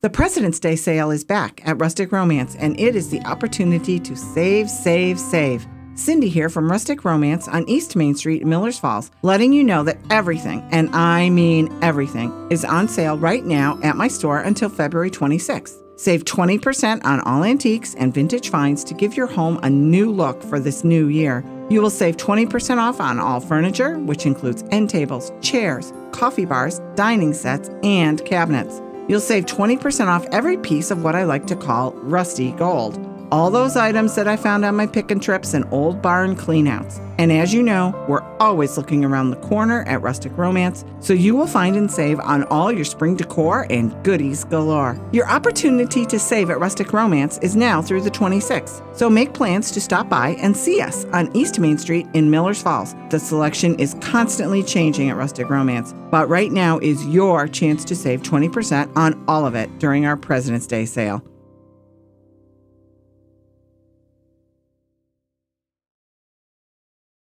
The President's Day sale is back at Rustic Romance, and it is the opportunity to save, save, save. Cindy here from Rustic Romance on East Main Street Millers Falls, letting you know that everything, and I mean everything, is on sale right now at my store until February 26th. Save 20% on all antiques and vintage finds to give your home a new look for this new year. You will save 20% off on all furniture, which includes end tables, chairs, coffee bars, dining sets, and cabinets. You'll save 20% off every piece of what I like to call rusty gold. All those items that I found on my pick and trips and old barn cleanouts. And as you know, we're always looking around the corner at Rustic Romance, so you will find and save on all your spring decor and goodies galore. Your opportunity to save at Rustic Romance is now through the 26th, so make plans to stop by and see us on East Main Street in Millers Falls. The selection is constantly changing at Rustic Romance, but right now is your chance to save 20% on all of it during our President's Day sale.